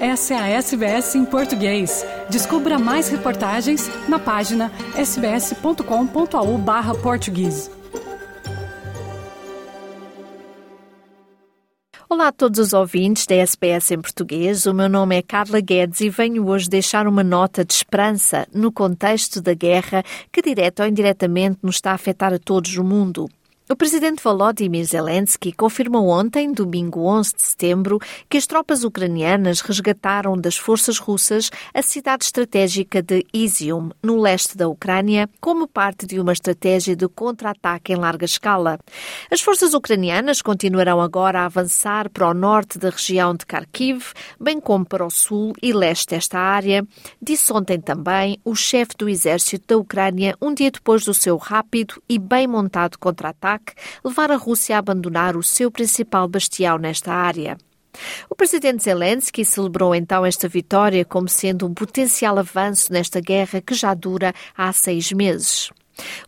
Essa é a SBS em português. Descubra mais reportagens na página sbs.com.au barra português. Olá a todos os ouvintes da SBS em português. O meu nome é Carla Guedes e venho hoje deixar uma nota de esperança no contexto da guerra que, direto ou indiretamente, nos está a afetar a todos no mundo. O presidente Volodymyr Zelensky confirmou ontem, domingo 11 de setembro, que as tropas ucranianas resgataram das forças russas a cidade estratégica de Izium, no leste da Ucrânia, como parte de uma estratégia de contra-ataque em larga escala. As forças ucranianas continuarão agora a avançar para o norte da região de Kharkiv, bem como para o sul e leste desta área, disse ontem também o chefe do exército da Ucrânia, um dia depois do seu rápido e bem montado contra-ataque levar a Rússia a abandonar o seu principal bastião nesta área. O presidente Zelensky celebrou então esta vitória como sendo um potencial avanço nesta guerra que já dura há seis meses.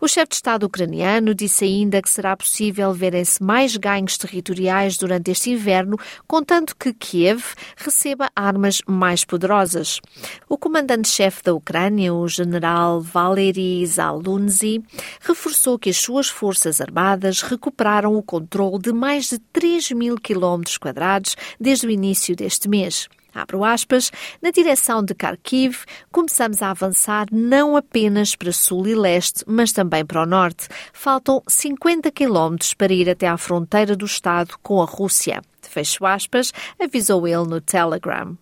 O chefe de Estado ucraniano disse ainda que será possível verem-se mais ganhos territoriais durante este inverno, contando que Kiev receba armas mais poderosas. O comandante-chefe da Ucrânia, o general Valery Zalunzi, reforçou que as suas forças armadas recuperaram o controle de mais de 3 mil quilómetros quadrados desde o início deste mês abro aspas, na direção de Kharkiv, começamos a avançar não apenas para sul e leste, mas também para o norte. Faltam 50 quilómetros para ir até à fronteira do Estado com a Rússia. Fecho aspas, avisou ele no Telegram.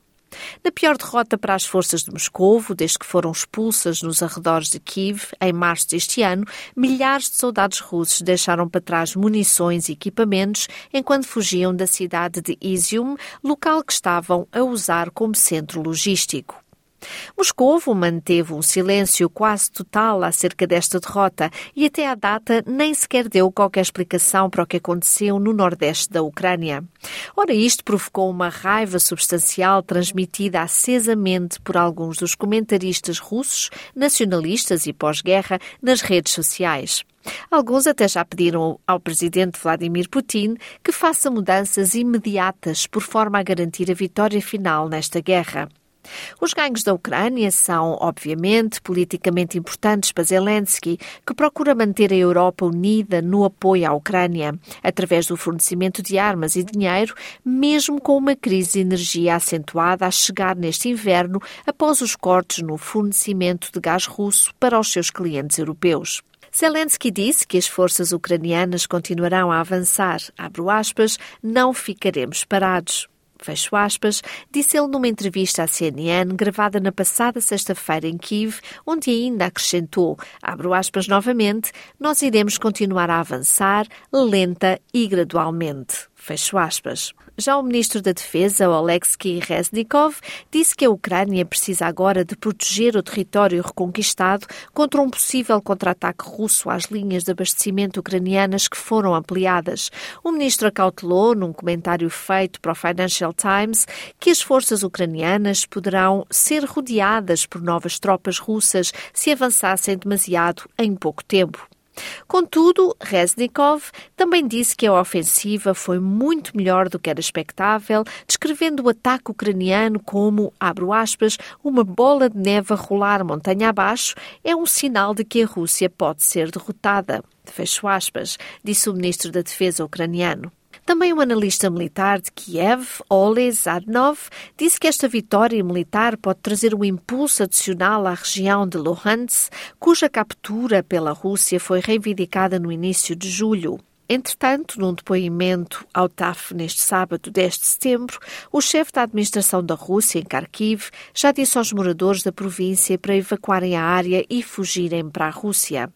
Na pior derrota para as forças de Moscovo, desde que foram expulsas nos arredores de Kiev em março deste ano, milhares de soldados russos deixaram para trás munições e equipamentos enquanto fugiam da cidade de Izium, local que estavam a usar como centro logístico. Moscovo manteve um silêncio quase total acerca desta derrota e até à data nem sequer deu qualquer explicação para o que aconteceu no nordeste da Ucrânia. Ora, isto provocou uma raiva substancial transmitida acesamente por alguns dos comentaristas russos, nacionalistas e pós-guerra nas redes sociais. Alguns até já pediram ao presidente Vladimir Putin que faça mudanças imediatas por forma a garantir a vitória final nesta guerra. Os ganhos da Ucrânia são, obviamente, politicamente importantes para Zelensky, que procura manter a Europa unida no apoio à Ucrânia, através do fornecimento de armas e dinheiro, mesmo com uma crise de energia acentuada a chegar neste inverno após os cortes no fornecimento de gás russo para os seus clientes europeus. Zelensky disse que as forças ucranianas continuarão a avançar. Abro aspas, não ficaremos parados fecho aspas, disse ele numa entrevista à CNN gravada na passada sexta-feira em Kiev, onde ainda acrescentou, abro aspas novamente, nós iremos continuar a avançar lenta e gradualmente. Fecho aspas. Já o ministro da Defesa, Oleksiy Reznikov, disse que a Ucrânia precisa agora de proteger o território reconquistado contra um possível contra-ataque russo às linhas de abastecimento ucranianas que foram ampliadas. O ministro acautelou, num comentário feito para o Financial Times, que as forças ucranianas poderão ser rodeadas por novas tropas russas se avançassem demasiado em pouco tempo. Contudo, Reznikov também disse que a ofensiva foi muito melhor do que era expectável, descrevendo o ataque ucraniano como, abro aspas, uma bola de neve a rolar montanha abaixo, é um sinal de que a Rússia pode ser derrotada. Fecho aspas, disse o ministro da Defesa ucraniano. Também o analista militar de Kiev, Ole Zadnov, disse que esta vitória militar pode trazer um impulso adicional à região de Luhansk, cuja captura pela Rússia foi reivindicada no início de julho. Entretanto, num depoimento ao TAF neste sábado, 10 de setembro, o chefe da administração da Rússia, em Kharkiv, já disse aos moradores da província para evacuarem a área e fugirem para a Rússia.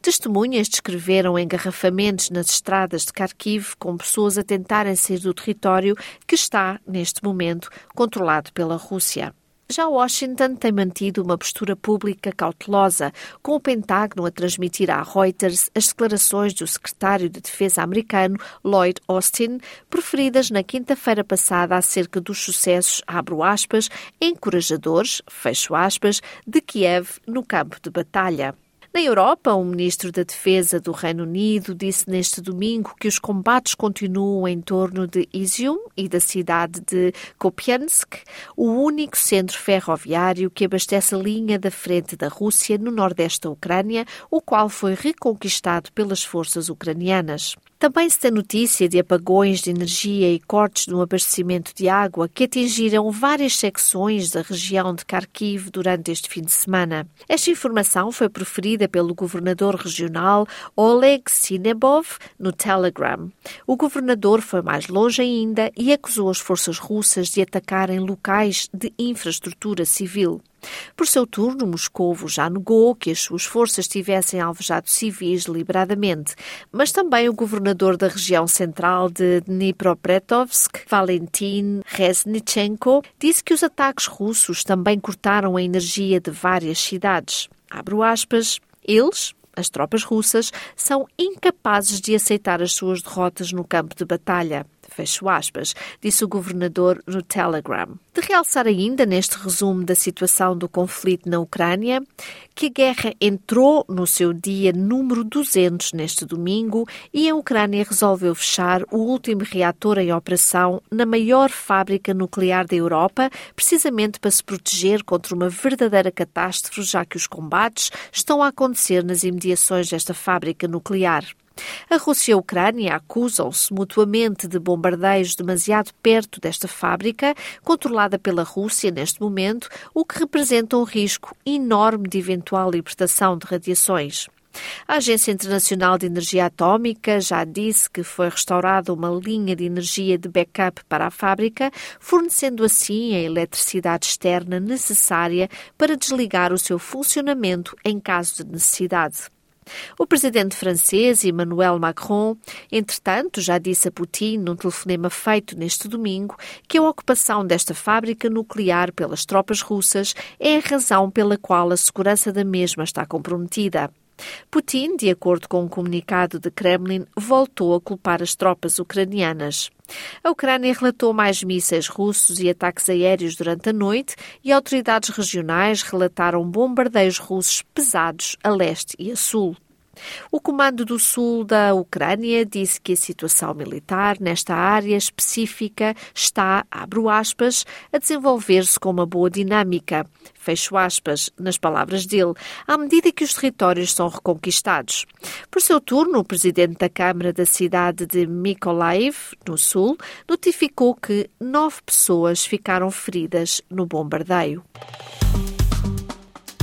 Testemunhas descreveram engarrafamentos nas estradas de Kharkiv com pessoas a tentarem sair do território que está, neste momento, controlado pela Rússia. Já Washington tem mantido uma postura pública cautelosa, com o Pentágono a transmitir à Reuters as declarações do secretário de Defesa americano Lloyd Austin, proferidas na quinta-feira passada acerca dos sucessos, abro aspas, encorajadores, fecho aspas, de Kiev no campo de batalha. Na Europa, o ministro da Defesa do Reino Unido disse neste domingo que os combates continuam em torno de Izium e da cidade de Kupiansk, o único centro ferroviário que abastece a linha da frente da Rússia no nordeste da Ucrânia, o qual foi reconquistado pelas forças ucranianas. Também se tem notícia de apagões de energia e cortes no abastecimento de água que atingiram várias secções da região de Kharkiv durante este fim de semana. Esta informação foi proferida pelo governador regional Oleg Sinebov no Telegram. O governador foi mais longe ainda e acusou as forças russas de atacarem locais de infraestrutura civil. Por seu turno, Moscovo já negou que as suas forças tivessem alvejado civis deliberadamente, mas também o governador da região central de Dnipropetrovsk, Valentin Reznichenko, disse que os ataques russos também cortaram a energia de várias cidades. Abro aspas. Eles, as tropas russas, são incapazes de aceitar as suas derrotas no campo de batalha fecho aspas, disse o governador no Telegram. De realçar ainda neste resumo da situação do conflito na Ucrânia, que a guerra entrou no seu dia número 200 neste domingo e a Ucrânia resolveu fechar o último reator em operação na maior fábrica nuclear da Europa, precisamente para se proteger contra uma verdadeira catástrofe, já que os combates estão a acontecer nas imediações desta fábrica nuclear. A Rússia e a Ucrânia acusam-se mutuamente de bombardeios demasiado perto desta fábrica, controlada pela Rússia neste momento, o que representa um risco enorme de eventual libertação de radiações. A Agência Internacional de Energia Atômica já disse que foi restaurada uma linha de energia de backup para a fábrica, fornecendo assim a eletricidade externa necessária para desligar o seu funcionamento em caso de necessidade. O presidente francês Emmanuel Macron, entretanto, já disse a Putin num telefonema feito neste domingo que a ocupação desta fábrica nuclear pelas tropas russas é a razão pela qual a segurança da mesma está comprometida. Putin, de acordo com um comunicado de Kremlin, voltou a culpar as tropas ucranianas. A Ucrânia relatou mais mísseis russos e ataques aéreos durante a noite e autoridades regionais relataram bombardeios russos pesados a leste e a sul. O Comando do Sul da Ucrânia disse que a situação militar nesta área específica está, abro aspas, a desenvolver-se com uma boa dinâmica, fecho aspas, nas palavras dele, à medida que os territórios são reconquistados. Por seu turno, o presidente da Câmara da cidade de Mykolaiv, no sul, notificou que nove pessoas ficaram feridas no bombardeio.